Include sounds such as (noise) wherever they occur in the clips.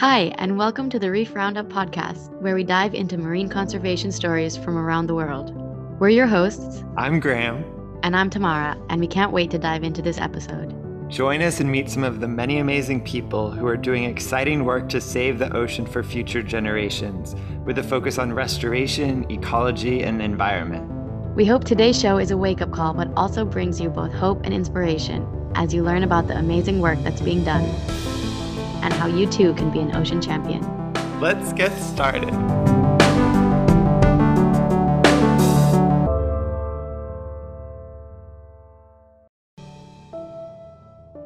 Hi, and welcome to the Reef Roundup podcast, where we dive into marine conservation stories from around the world. We're your hosts. I'm Graham. And I'm Tamara, and we can't wait to dive into this episode. Join us and meet some of the many amazing people who are doing exciting work to save the ocean for future generations, with a focus on restoration, ecology, and environment. We hope today's show is a wake up call, but also brings you both hope and inspiration as you learn about the amazing work that's being done and how you too can be an ocean champion. Let's get started.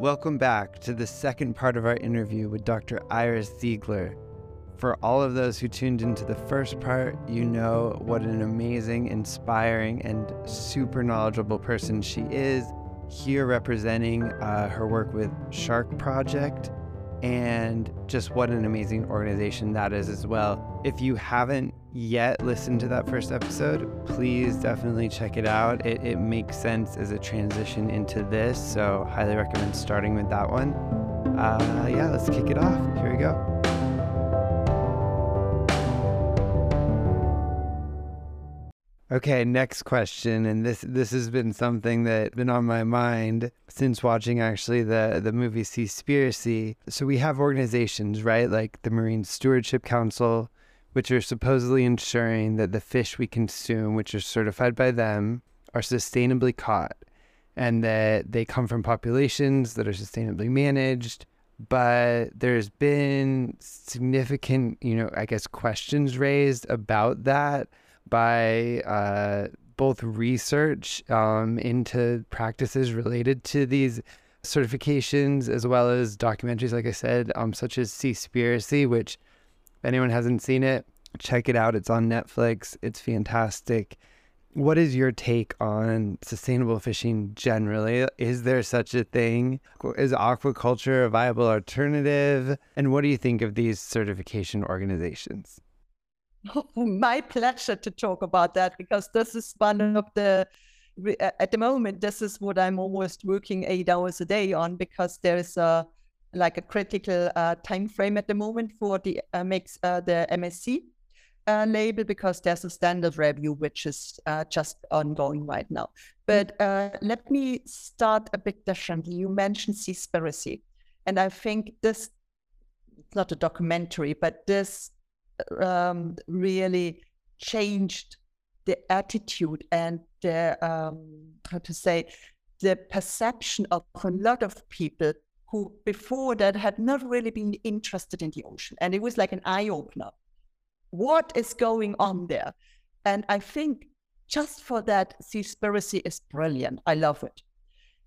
Welcome back to the second part of our interview with Dr. Iris Ziegler. For all of those who tuned into the first part, you know what an amazing, inspiring, and super knowledgeable person she is. Here representing uh, her work with Shark Project and just what an amazing organization that is as well. If you haven't yet listened to that first episode, please definitely check it out. It, it makes sense as a transition into this, so highly recommend starting with that one. Uh, yeah, let's kick it off. Here we go. Okay, next question, and this this has been something that's been on my mind since watching actually the the movie Seaspiracy. So we have organizations, right, like the Marine Stewardship Council, which are supposedly ensuring that the fish we consume, which are certified by them, are sustainably caught, and that they come from populations that are sustainably managed. But there's been significant, you know, I guess questions raised about that by uh, both research um, into practices related to these certifications as well as documentaries, like I said, um, such as Seaspiracy, which if anyone hasn't seen it, check it out. It's on Netflix. It's fantastic. What is your take on sustainable fishing generally? Is there such a thing? Is aquaculture a viable alternative? And what do you think of these certification organizations? (laughs) my pleasure to talk about that because this is one of the at the moment this is what i'm almost working eight hours a day on because there is a like a critical uh, time frame at the moment for the uh, makes uh, the msc uh, label because there's a standard review which is uh, just ongoing right now. But uh, let me start a bit differently. You mentioned seaspiracy and i think this it's not a documentary but this um, really changed the attitude and the um, how to say the perception of a lot of people who before that had not really been interested in the ocean. And it was like an eye opener. What is going on there? And i think just for that seaspiracy is brilliant. I love it.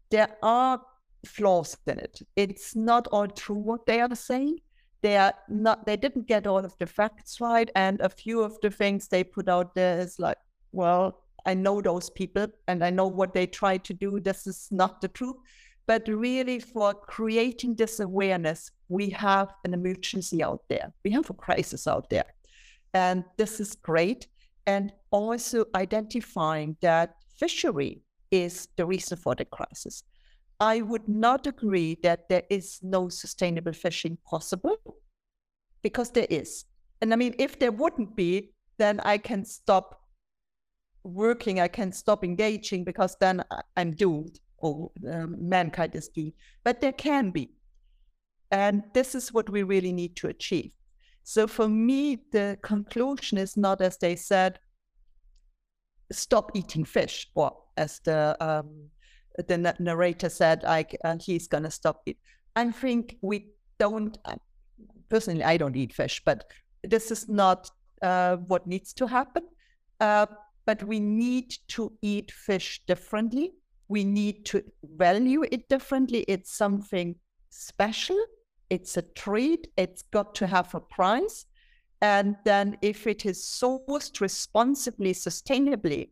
There are flaws in it. It's not all true what they are saying they are not they didn't get all of the facts right and a few of the things they put out there is like well i know those people and i know what they try to do this is not the truth. But really for creating this awareness we have an emergency out there. We have a crisis out there. And this is great. And also identifying that fishery is the reason for the crisis I would not agree that there is no sustainable fishing possible because there is. And I mean, if there wouldn't be, then I can stop working, I can stop engaging because then I'm doomed or um, mankind is doomed. But there can be. And this is what we really need to achieve. So for me, the conclusion is not as they said, stop eating fish, or as the um, the narrator said, like uh, he's gonna stop it. I think we don't. Uh, personally, I don't eat fish, but this is not uh, what needs to happen. Uh, but we need to eat fish differently. We need to value it differently. It's something special. It's a treat. It's got to have a price. And then, if it is sourced responsibly, sustainably,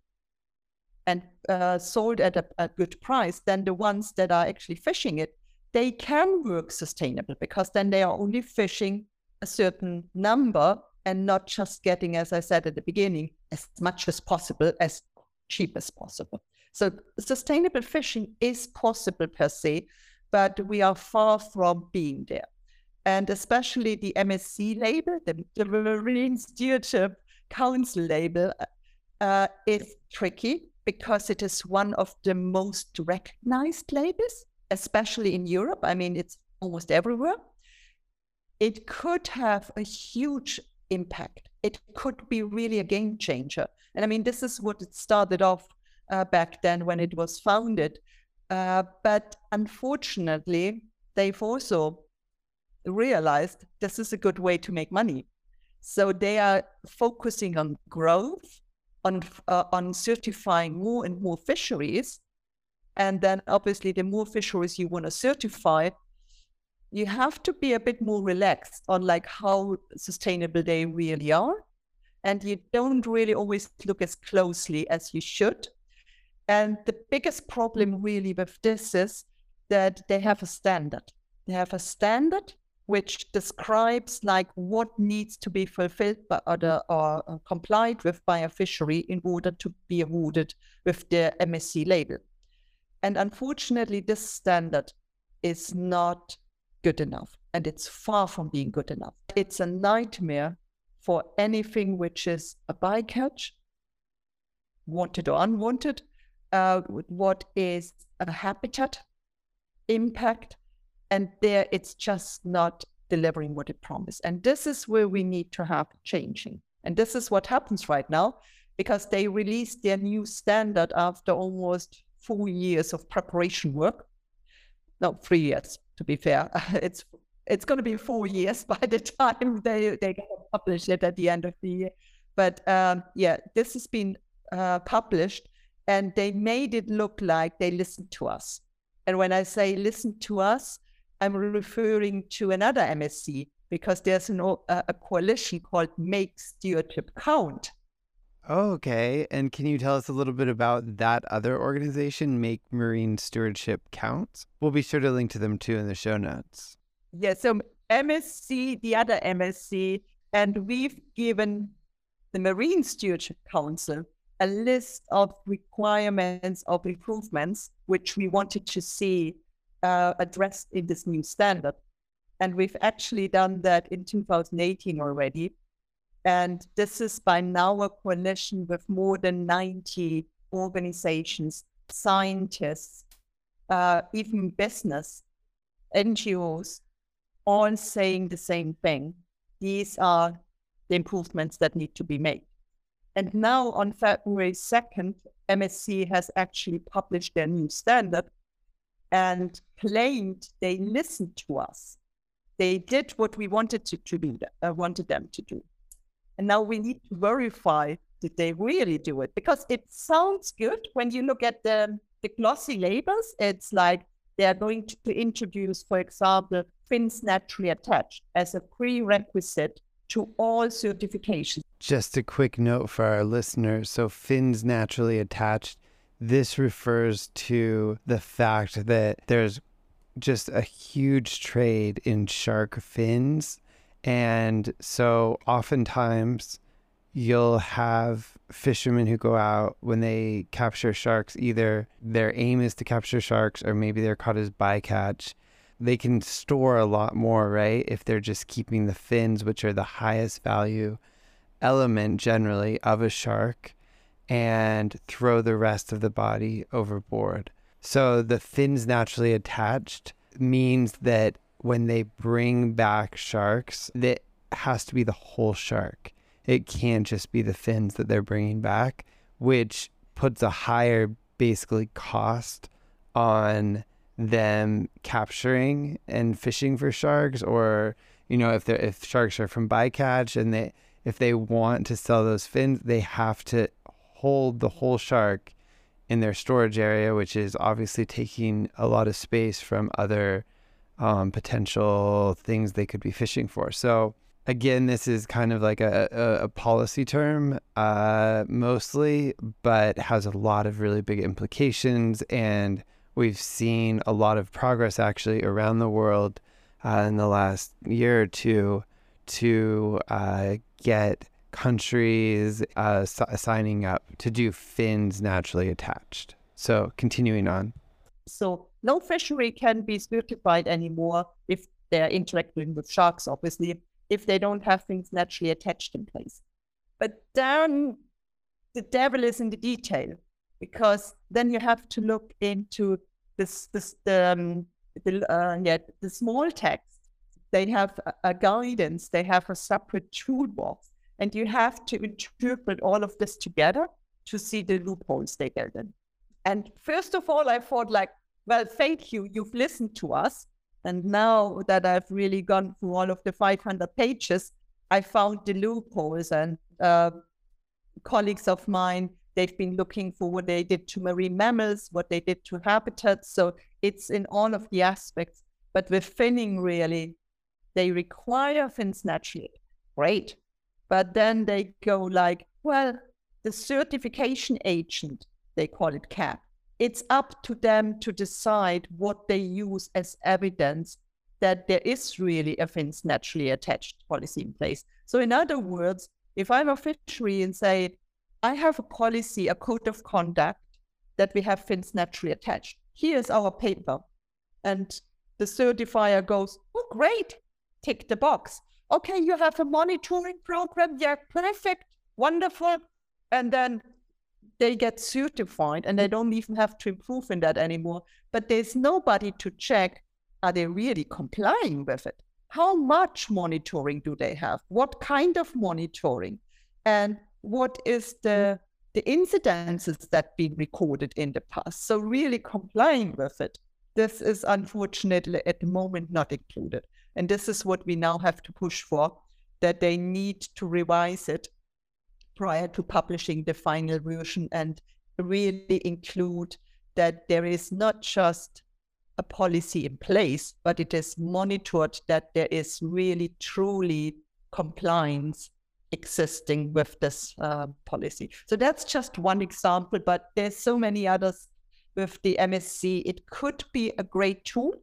and uh, sold at a, a, good price, then the ones that are actually fishing it, they can work sustainable because then they are only fishing a certain number and not just getting, as I said at the beginning, as much as possible, as cheap as possible. So sustainable fishing is possible per se, but we are far from being there. And especially the MSC label, the, the Marine Stewardship Council label, uh, is tricky because it is one of the most recognized labels, especially in Europe. I mean, it's almost everywhere. It could have a huge impact. It could be really a game changer. And I mean, this is what it started off uh, back then when it was founded. Uh, but unfortunately, they've also realized this is a good way to make money. So they are focusing on growth, on uh, on certifying more and more fisheries, and then obviously the more fisheries you want to certify, you have to be a bit more relaxed on like how sustainable they really are, and you don't really always look as closely as you should. And the biggest problem really with this is that they have a standard. They have a standard which describes like what needs to be fulfilled by other or uh, complied with by a fishery in order to be awarded with the MSC label. And unfortunately, this standard is not good enough and it's far from being good enough. It's a nightmare for anything which is a bycatch, wanted or unwanted, uh, what is a habitat impact, and there it's just not delivering what it promised. And this is where we need to have changing. And this is what happens right now because they released their new standard after almost four years of preparation work. No, three years to be fair. (laughs) it's it's going to be four years (laughs) by the time they they publish it at the end of the year. But um, yeah, this has been uh, published, and they made it look like they listened to us. And when I say listen to us, I'm referring to another MSC because there's an, a coalition called Make Stewardship Count. okay. And can you tell us a little bit about that other organization, Make Marine Stewardship Count? We'll be sure to link to them too in the show notes. Yeah. So MSC, the other MSC, and we've given the Marine Stewardship Council a list of requirements of improvements which we wanted to see uh, addressed in this new standard. And we've actually done that in 2018 already. And this is by now a coalition with more than 90 organizations, scientists, uh, even business, NGOs, all saying the same thing. These are the improvements that need to be made. And now on February 2nd, MSC has actually published their new standard and claimed they listened to us. They did what we wanted to, to uh, wanted them to do. And now we need to verify that they really do it because it sounds good when you look at the, the glossy labels. It's like they are going to, to introduce, for example, fins naturally attached as a prerequisite to all certifications. Just a quick note for our listeners. So, fins naturally attached, this refers to the fact that there's just a huge trade in shark fins. And so, oftentimes, you'll have fishermen who go out when they capture sharks, either their aim is to capture sharks or maybe they're caught as bycatch they can store a lot more, right? If they're just keeping the fins, which are the highest value element generally of a shark, and throw the rest of the body overboard. So the fins naturally attached means that when they bring back sharks, that has to be the whole shark. It can't just be the fins that they're bringing back, which puts a higher basically cost on them capturing and fishing for sharks or you know if they if sharks are from bycatch and they if they want to sell those fins they have to hold the whole shark in their storage area which is obviously taking a lot of space from other um, potential things they could be fishing for. So again this is kind of like a, a, a policy term uh, mostly but has a lot of really big implications. And we've seen a lot of progress actually around the world uh, in the last year or two to uh, get countries uh, signing up to do fins naturally attached. So continuing on. So no fishery can be certified anymore if they're interacting with sharks, obviously, if they don't have things naturally attached in place. But then the devil is in the detail because then you have to look into this, this the, um, the, uh, yeah, the small text. They have a guidance, they have a separate toolbox, and you have to interpret all of this together to see the loopholes they get in. And first of all, I thought like, well, thank you, you've listened to us. And now that I've really gone through all of the 500 pages, I found the loopholes and uh, colleagues of mine, they've been looking for what they did to marine mammals, what they did to habitats. So it's in all of the aspects. But with finning, really, they require fins naturally. Great. But then they go like, well, the certification agent, they call it CAB, it's up to them to decide what they use as evidence that there is really a fins naturally attached policy in place. So, in other words, if I'm a fishery and say, I have a policy, a code of conduct that we have fins naturally attached, here's our paper. And the certifier goes, Oh, great, tick the box. Okay, you have a monitoring program. Yeah, perfect, wonderful. And then they get certified and they don't even have to improve in that anymore. But there's nobody to check are they really complying with it? How much monitoring do they have? What kind of monitoring? And what is the the incidences that been recorded in the past? So really complying with it. This is unfortunately at the moment not included. And this is what we now have to push for, that they need to revise it prior to publishing the final version and really include that there is not just a policy in place, but it is monitored that there is really truly compliance existing with this uh, policy. So that's just one example, but there's so many others with the MSC. It could be a great tool.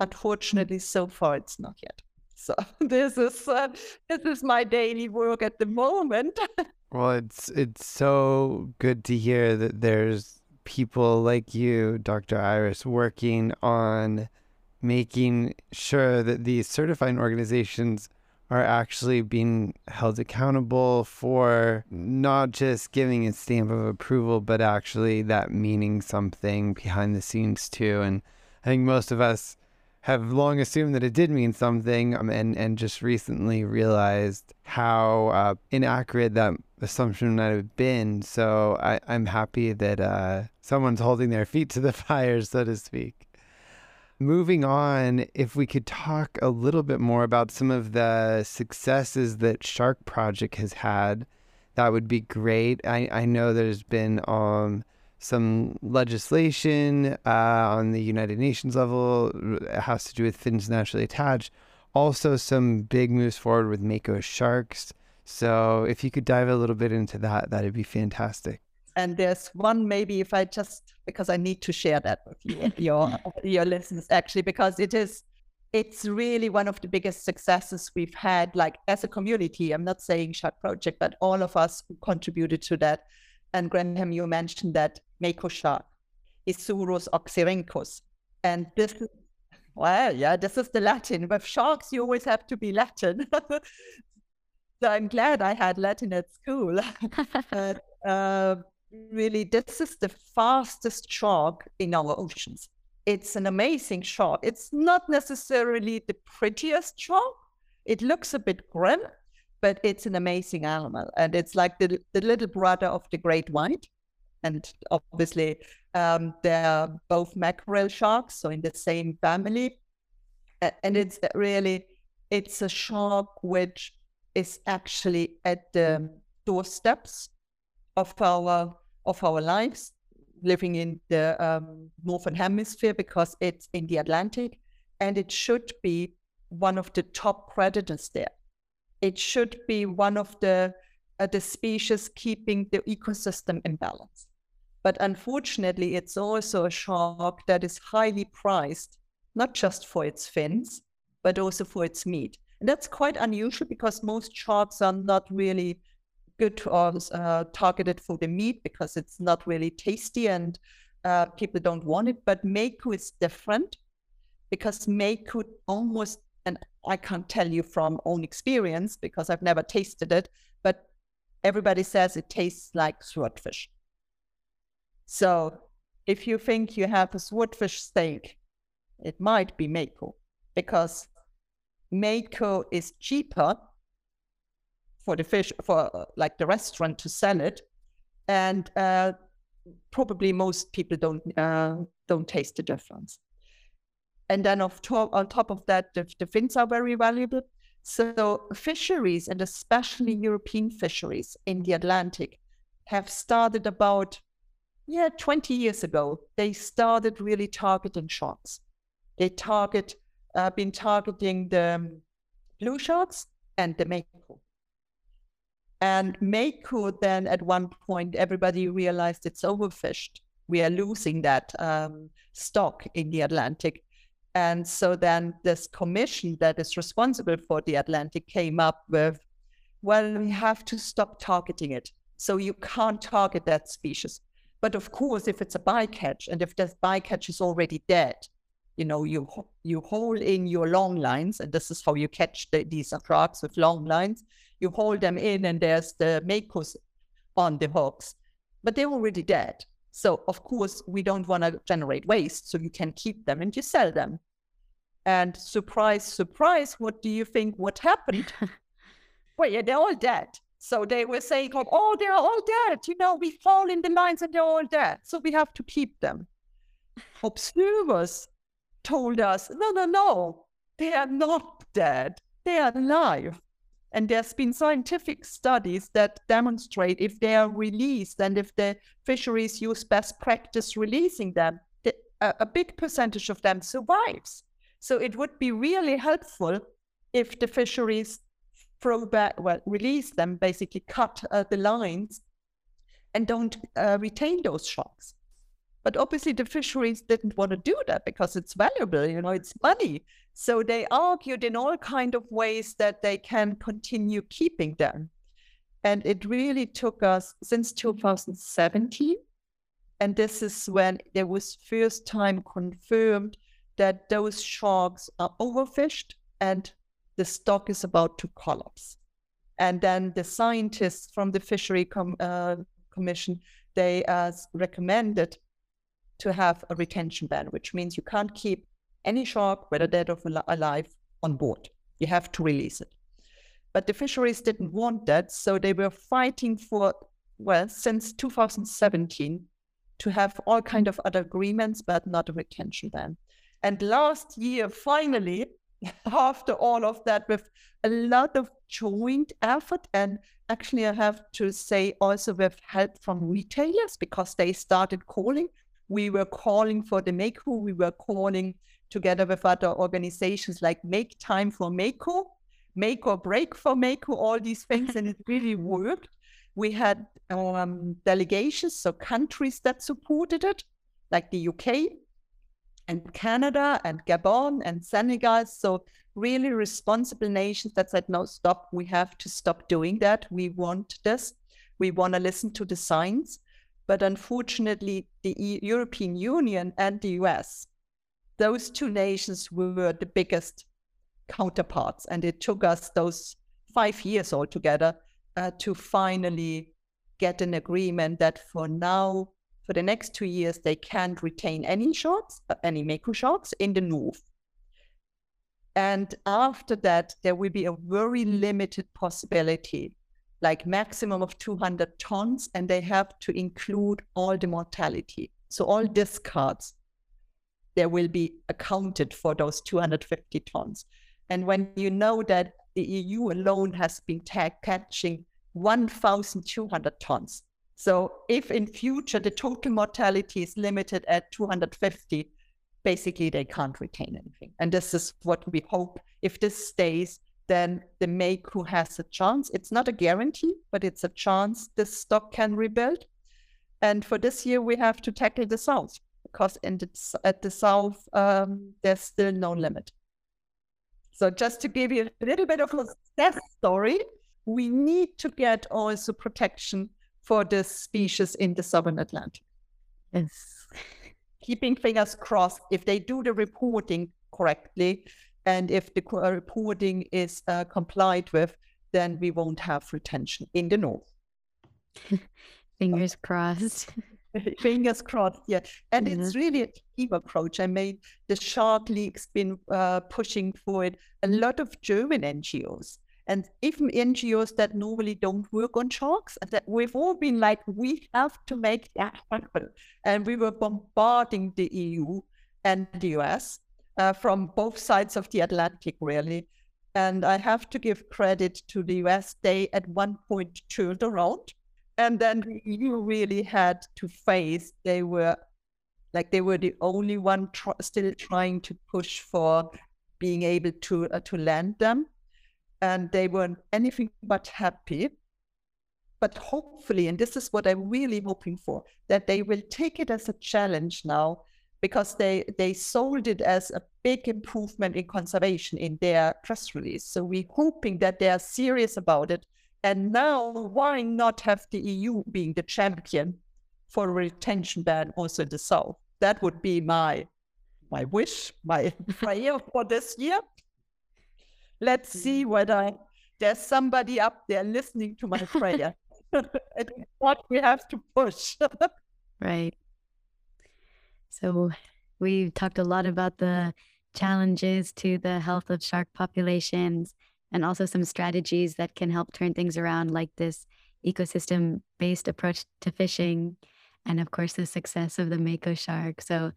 Unfortunately, so far it's not yet. So (laughs) this is uh, this is my daily work at the moment. (laughs) well, it's it's so good to hear that there's people like you, Dr. Iris, working on making sure that these certifying organizations are actually being held accountable for not just giving a stamp of approval, but actually that meaning something behind the scenes too. And I think most of us have long assumed that it did mean something um, and, and just recently realized how uh, inaccurate that assumption might have been. So I, I'm happy that uh, someone's holding their feet to the (laughs) fire, so to speak. Moving on, if we could talk a little bit more about some of the successes that Shark Project has had, that would be great. I, I know there's been um, some legislation uh, on the United Nations level. It has to do with fins naturally attached. Also, some big moves forward with Mako sharks. So, if you could dive a little bit into that, that'd be fantastic. And there's one maybe if I just because I need to share that with you, (laughs) your your listeners actually, because it is it's really one of the biggest successes we've had, like as a community. I'm not saying Shark Project, but all of us who contributed to that and Graham, you mentioned that Mako shark, Isurus oxyrhynchus. And this is, well, yeah, this is the Latin. With sharks, you always have to be Latin. (laughs) so I'm glad I had Latin at school. (laughs) but, uh, really, this is the fastest shark in our oceans. It's an amazing shark. It's not necessarily the prettiest shark. It looks a bit grim, but it's an amazing animal. And it's like the, the little brother of the great white. And obviously, um, they're both mackerel sharks, so in the same family. And it's really, it's a shark which is actually at the doorsteps of our of our lives, living in the um, northern hemisphere because it's in the Atlantic, and it should be one of the top predators there it should be one of the uh, the species keeping the ecosystem in balance. But unfortunately, it's also a shark that is highly priced, not just for its fins, but also for its meat. And that's quite unusual because most sharks are not really good or uh, targeted for the meat because it's not really tasty and uh, people don't want it. But Mako is different. because Mako almost, and I can't tell you from own experience because I've never tasted it, but everybody says it tastes like swordfish. So if you think you have a swordfish steak, it might be Mako because Mako is cheaper for the fish for like the restaurant to sell it, and uh, probably most people don't uh, don't taste the difference. And then of top, on top of that, the, the fins are very valuable. So fisheries, and especially European fisheries in the Atlantic, have started about yeah 20 years ago. They started really targeting sharks. They target uh, been targeting the um, blue sharks and the mako. And Mako, then at one point, everybody realized it's overfished. We are losing that um, stock in the Atlantic. And so then this commission that is responsible for the Atlantic came up with, well, we have to stop targeting it. So you can't target that species. But of course, if it's a bycatch and if that bycatch is already dead, you know, you you haul in your long lines, and this is how you catch the, these sharks with long lines you hold them in and there's the makos on the hooks, but they're already dead. So of course we don't want to generate waste, so you can keep them and you sell them. And surprise, surprise, what do you think what happened? (laughs) well, yeah, they're all dead. So they were saying, oh, oh, they're all dead. You know, we fall in the lines and they're all dead. So we have to keep them. (laughs) Observers told us, no, no, no, they are not dead. They are alive. And there's been scientific studies that demonstrate if they are released and if the fisheries use best practice releasing them, the, a, a big percentage of them survives. So it would be really helpful if the fisheries throw back, well, release them, basically cut uh, the lines and don't uh, retain those sharks. But obviously, the fisheries didn't want to do that because it's valuable, you know, it's money. So they argued in all kind of ways that they can continue keeping them. And it really took us since 2017. And this is when there was first time confirmed that those sharks are overfished and the stock is about to collapse. And then the scientists from the Fishery Com- uh, Commission, they uh, recommended to have a retention ban, which means you can't keep any shark, whether dead or alive, on board. You have to release it. But the fisheries didn't want that, so they were fighting for, well, since 2017 to have all kind of other agreements, but not a retention ban. And last year, finally, (laughs) after all of that, with a lot of joint effort, and actually, I have to say also with help from retailers because they started calling we were calling for the Mako. We were calling together with other organizations like Make Time for Mako, Make or Break for Mako, all these things, and it (laughs) really worked. We had um, delegations, so countries that supported it, like the UK and Canada and Gabon and Senegal. So really responsible nations that said, no, stop, we have to stop doing that. We want this. We want to listen to the science. But unfortunately, the e- European Union and the US, those two nations were the biggest counterparts. And it took us those five years altogether uh, to finally get an agreement that for now, for the next two years, they can't retain any sharks, uh, any sharks in the north. And after that, there will be a very limited possibility like maximum of 200 tons, and they have to include all the mortality. So all discards, there will be accounted for those 250 tons. And when you know that the EU alone has been catching 1,200 tons. So if in future the total mortality is limited at 250, basically they can't retain anything. And this is what we hope if this stays, then the Mako has a chance. It's not a guarantee, but it's a chance this stock can rebuild. And for this year, we have to tackle the south because in the, at the south, um, there's still no limit. So just to give you a little bit of a success story, we need to get also protection for this species in the southern Atlantic. Yes. Keeping fingers crossed, if they do the reporting correctly. And if the reporting is uh, complied with, then we won't have retention in the north. (laughs) Fingers crossed. (laughs) Fingers crossed, yeah. And it's really a team approach. I mean, the Shark League's been uh, pushing for it. A lot of German NGOs and even NGOs that normally don't work on sharks, that we've all been like, we have to make that happen. And we were bombarding the EU and the US uh, from both sides of the Atlantic, really. And I have to give credit to the US. They at one point turned around. And then the EU really had to face, they were like they were the only one tr- still trying to push for being able to uh, to land them and they weren't anything but happy. But hopefully, and this is what I'm really hoping for, that they will take it as a challenge now because they they sold it as a big improvement in conservation in their press release. So we're hoping that they are serious about it. And now, why not have the EU being the champion for a retention ban also in the south? That would be my my wish, my (laughs) prayer for this year. Let's see whether there's somebody up there listening to my prayer. (laughs) (laughs) what we have to push. (laughs) right. So we talked a lot about the challenges to the health of shark populations and also some strategies that can help turn things around, like this ecosystem based approach to fishing, and of course, the success of the Mako shark. So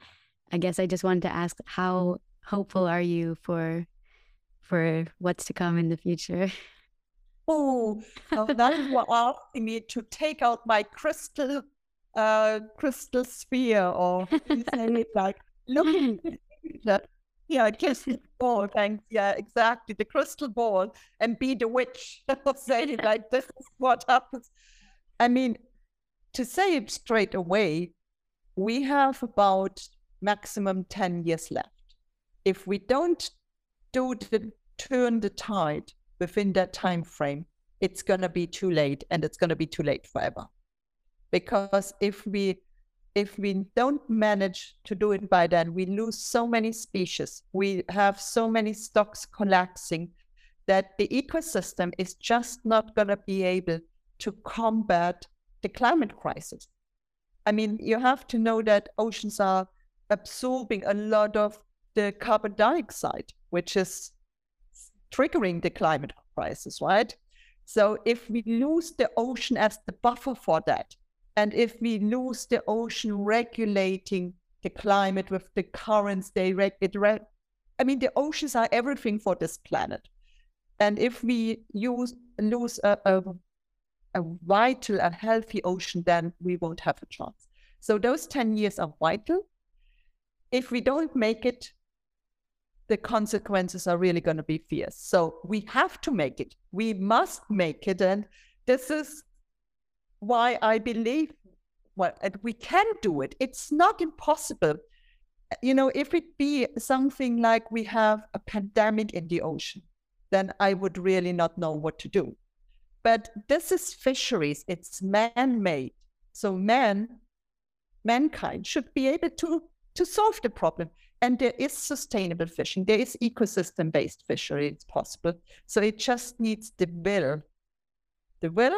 I guess I just wanted to ask how hopeful are you for for what's to come in the future. Oh, now you are asking me to take out my crystal, uh, crystal sphere, or it like looking at (laughs) yeah, crystal ball. Thanks. Yeah, exactly. The crystal ball and be the witch. (laughs) say it (laughs) like this is what happens. I mean, to say it straight away, we have about maximum 10 years left. If we don't do the turn the tide within that time frame, it's gonna be too late, and it's gonna be too late forever. Because if we if we don't manage to do it by then, we lose so many species. We have so many stocks collapsing that the ecosystem is just not going to be able to combat the climate crisis. I mean, you have to know that oceans are absorbing a lot of the carbon dioxide, which is triggering the climate crisis, right? So if we lose the ocean as the buffer for that, and if we lose the ocean regulating the climate with the currents they regulate, I mean, the oceans are everything for this planet. And if we use lose a, a, a vital and healthy ocean, then we won't have a chance. So those 10 years are vital. If we don't make it the consequences are really going to be fierce. So we have to make it. We must make it. And this is why I believe well, we can do it. It's not impossible. You know, if it be something like we have a pandemic in the ocean, then I would really not know what to do. But this is fisheries, it's man made. So man, mankind should be able to, to solve the problem. And there is sustainable fishing, there is ecosystem based fishery, it's possible. So it just needs the will, the will,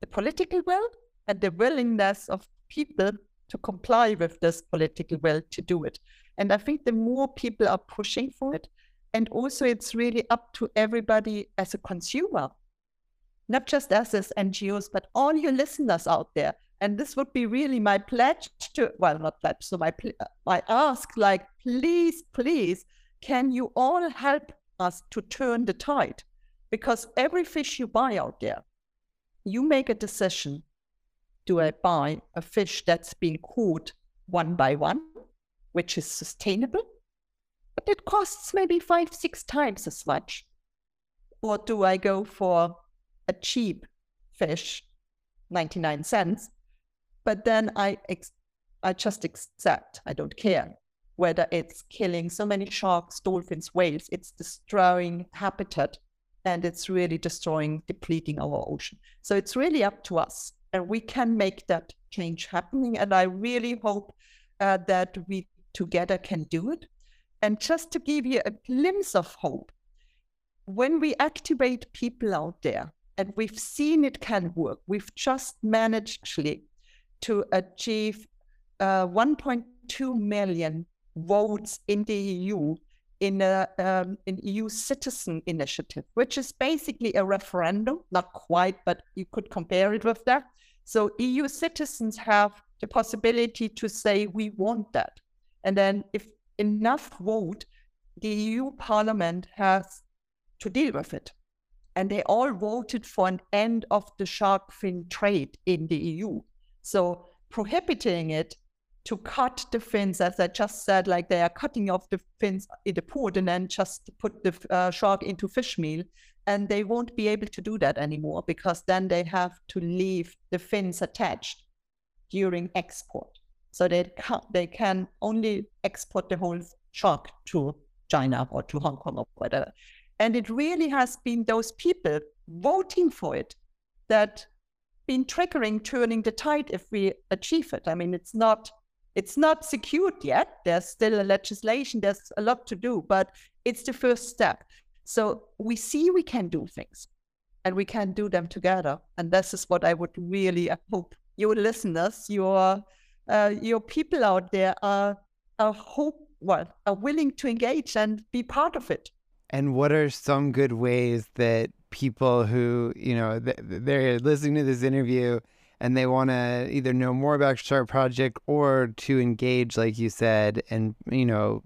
the political will, and the willingness of people to comply with this political will to do it. And I think the more people are pushing for it, and also it's really up to everybody as a consumer, not just us as NGOs, but all your listeners out there and this would be really my pledge to well not pledge so my my uh, ask like please please can you all help us to turn the tide? Because every fish you buy out there you make a decision do i buy a fish that's being caught one by one which is sustainable? But it costs maybe five six times as much. Or do i go for a cheap fish 99 cents but then I ex- I just accept. I don't care whether it's killing so many sharks, dolphins, whales. It's destroying habitat, and it's really destroying, depleting our ocean. So it's really up to us, and we can make that change happening. And I really hope uh, that we together can do it. And just to give you a glimpse of hope, when we activate people out there, and we've seen it can work, we've just managed actually to achieve uh, 1.2 million votes in the EU in a, um, an EU citizen initiative, which is basically a referendum, not quite, but you could compare it with that. So EU citizens have the possibility to say, we want that. And then if enough vote, the EU Parliament has to deal with it. And they all voted for an end of the shark fin trade in the EU. So prohibiting it to cut the fins, as I just said, like they are cutting off the fins in the port and then just put the uh, shark into fish meal. And they won't be able to do that anymore because then they have to leave the fins attached during export. So they can, they can only export the whole shark to China or to Hong Kong or whatever. And it really has been those people voting for it that been triggering turning the tide if we achieve it. I mean, it's not it's not secured yet. There's still a legislation. There's a lot to do, but it's the first step. So we see we can do things, and we can do them together. And this is what I would really hope your listeners, your uh, your people out there are are hope well are willing to engage and be part of it. And what are some good ways that people who you know they're listening to this interview? and they want to either know more about Shark Project or to engage, like you said, and you know,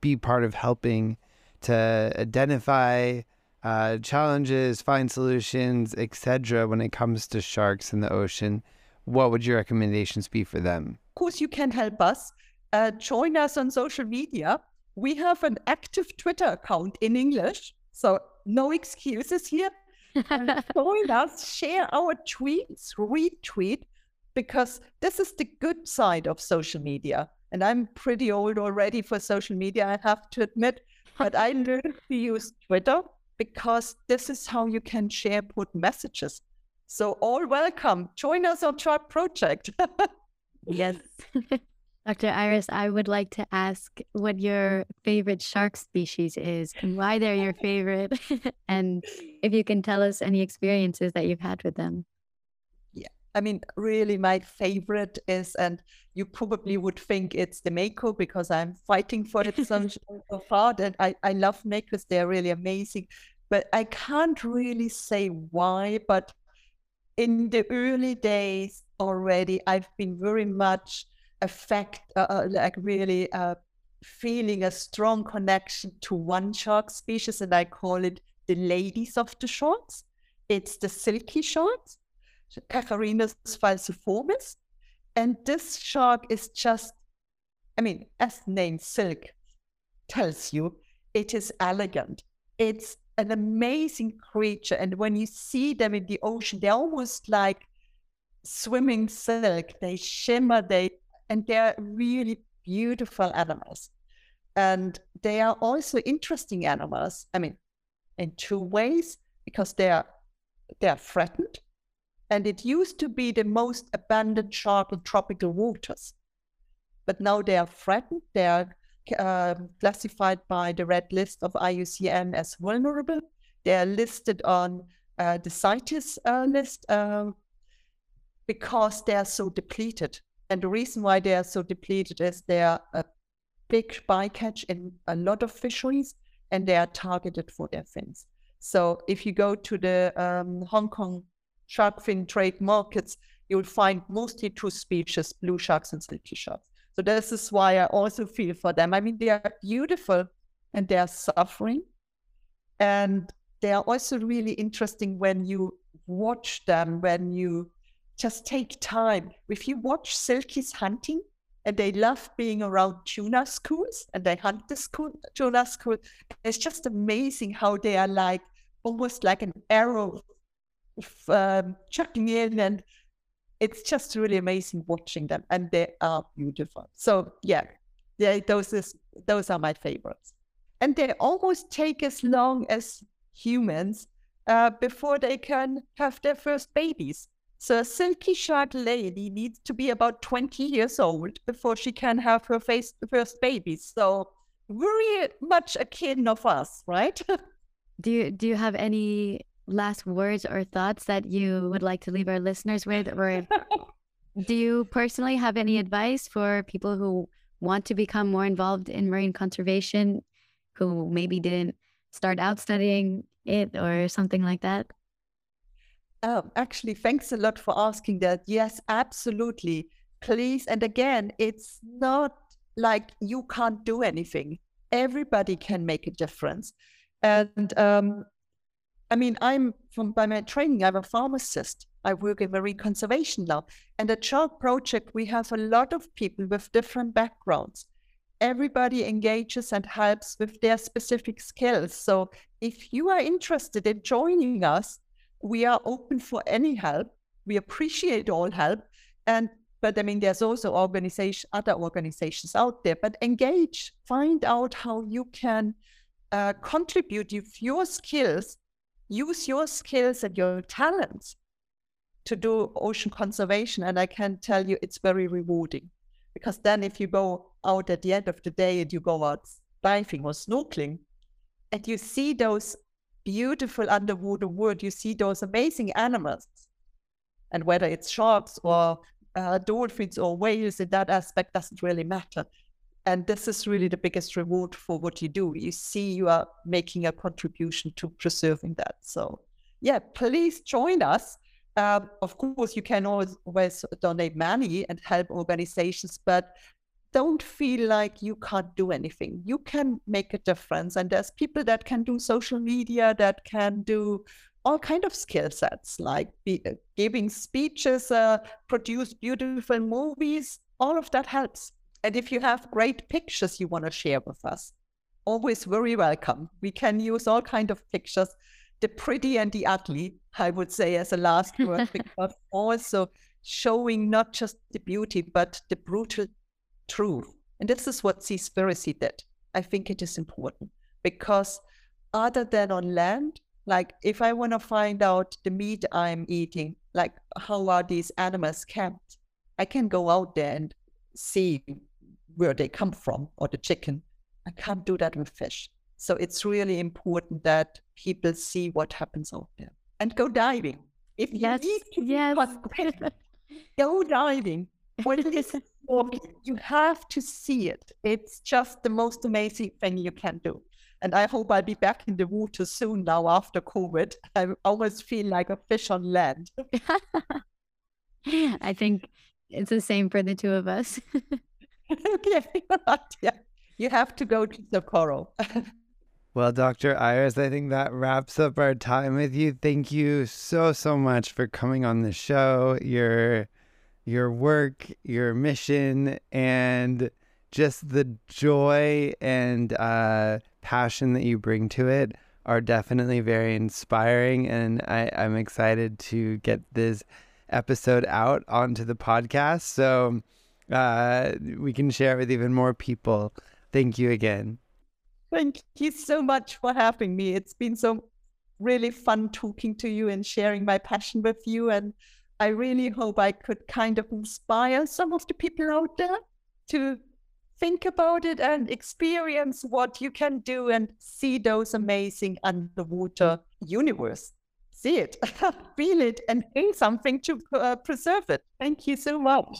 be part of helping to identify uh, challenges, find solutions, etc. When it comes to sharks in the ocean, what would your recommendations be for them? Of course, you can help us. Uh, join us on social media. We have an active Twitter account in English, so no excuses here. (laughs) join us, share our tweets, retweet, because this is the good side of social media. And I'm pretty old already for social media, I have to admit. But I (laughs) learned to use Twitter because this is how you can share put messages. So all welcome. Join us on Shark Project. (laughs) yes. Dr. Iris, I would like to ask what your mm. favorite shark species is and why they're your (laughs) favorite. (laughs) and if you can tell us any experiences that you've had with them. Yeah, I mean, really, my favorite is, and you probably mm. would think it's the mako because I'm fighting for it (laughs) so, far. And I, I love makos, they're really amazing. But I can't really say why. But in the early days already, I've been very much affect, uh, uh, like really uh, feeling a strong connection to one shark species, and I call it the ladies of the sharks. It's the silky sharks, Carcharhinus falciformis. And this shark is just, I mean, as the name silk tells you, it is elegant. It's an amazing creature. And when you see them in the ocean, they're almost like swimming silk. They shimmer, they and they're really beautiful animals. And they are also interesting animals. I mean, in two ways, because they are they are threatened. And it used to be the most abundant shark in tropical waters. But now they are threatened. They are uh, classified by the red list of IUCN as vulnerable. They are listed on uh, the CITES uh, list um, because they are so depleted. And the reason why they are so depleted is they are a big bycatch in a lot of fisheries and they are targeted for their fins. So if you go to the um, Hong Kong shark fin trade markets, you'll find mostly two species, blue sharks and silky sharks. So this is why I also feel for them. I mean, they are beautiful and they are suffering. And they are also really interesting when you watch them, when you just take time. If you watch Silkies hunting, and they love being around tuna schools and they hunt the school, tuna school. It's just amazing how they are like almost like an arrow um, chucking in, and it's just really amazing watching them, and they are beautiful. So yeah, they, those is those are my favorites, and they almost take as long as humans uh, before they can have their first babies. So a silky shark lady needs to be about 20 years old before she can have her face, first baby. So very much akin of us, right? (laughs) do you do you have any last words or thoughts that you would like to leave our listeners with or do you personally have any advice for people who want to become more involved in marine conservation who maybe didn't start out studying it or something like that? Um, actually, thanks a lot for asking that. Yes, absolutely. Please. And again, it's not like you can't do anything. Everybody can make a difference. And um, I mean, I'm from by my training, I'm a pharmacist. I work in marine conservation now. And at Shark Project, we have a lot of people with different backgrounds. Everybody engages and helps with their specific skills. So if you are interested in joining us, we are open for any help. We appreciate all help. And but I mean, there's also organization, other organizations out there. But engage, find out how you can uh, contribute with your skills, use your skills and your talents to do ocean conservation. And I can tell you, it's very rewarding because then if you go out at the end of the day and you go out diving or snorkeling, and you see those beautiful underwater world, you see those amazing animals. And whether it's sharks or uh, dolphins or whales in that aspect doesn't really matter. And this is really the biggest reward for what you do. You see, you are making a contribution to preserving that. So, yeah, please join us. Um, of course, you can always, always donate money and help organizations, but don't feel like you can't do anything. You can make a difference. And there's people that can do social media, that can do all kind of skill sets like be, uh, giving speeches, uh, produce beautiful movies. All of that helps. And if you have great pictures you want to share with us, always very welcome. We can use all kind of pictures, the pretty and the ugly, I would say as a last word, (laughs) because also showing not just the beauty, but the brutal truth. And this is what Seaspiracy did. I think it is important because other than on land, like if I want to find out the meat I'm eating, like how are these animals kept, I can go out there and see where they come from or the chicken. I can't do that with fish. So it's really important that people see what happens out there and go diving. If you yes, need to yes. go diving. What is (laughs) is you have to see it. It's just the most amazing thing you can do. And I hope I'll be back in the water soon now after COVID. I almost feel like a fish on land. (laughs) I think it's the same for the two of us. (laughs) okay. (laughs) yeah. You have to go to the coral. well, Dr. Iris, I think that wraps up our time with you. Thank you so, so much for coming on the show. Your your work, your mission, and just the joy and uh, passion that you bring to it are definitely very inspiring. And I, I'm excited to get this episode out onto the podcast so uh, we can share it with even more people. Thank you again. Thank you so much for having me. It's been so really fun talking to you and sharing my passion with you. And I really hope I could kind of inspire some of the people out there to think about it and experience what you can do and see those amazing underwater universe. See it, (laughs) feel it, and do something to uh, preserve it. Thank you so much.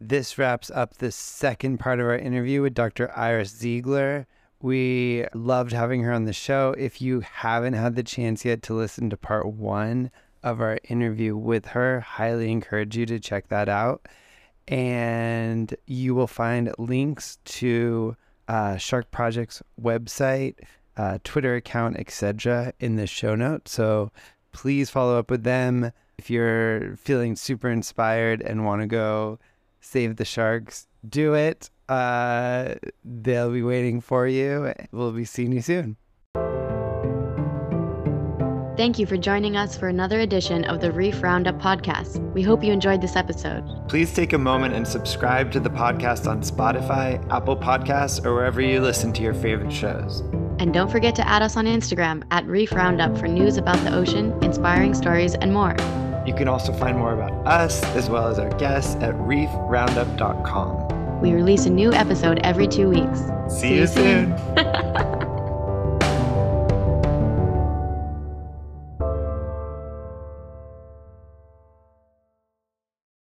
This wraps up the second part of our interview with Dr. Iris Ziegler. We loved having her on the show. If you haven't had the chance yet to listen to part one of our interview with her, highly encourage you to check that out and you will find links to uh, Shark Project's website, uh, Twitter account, etc., in the show notes. So please follow up with them if you're feeling super inspired and want to go save the sharks. Do it. Uh, they'll be waiting for you. We'll be seeing you soon. Thank you for joining us for another edition of the Reef Roundup podcast. We hope you enjoyed this episode. Please take a moment and subscribe to the podcast on Spotify, Apple Podcasts, or wherever you listen to your favorite shows. And don't forget to add us on Instagram at Reef Roundup for news about the ocean, inspiring stories, and more. You can also find more about us as well as our guests at reefroundup.com. We release a new episode every two weeks. See, you soon. (laughs)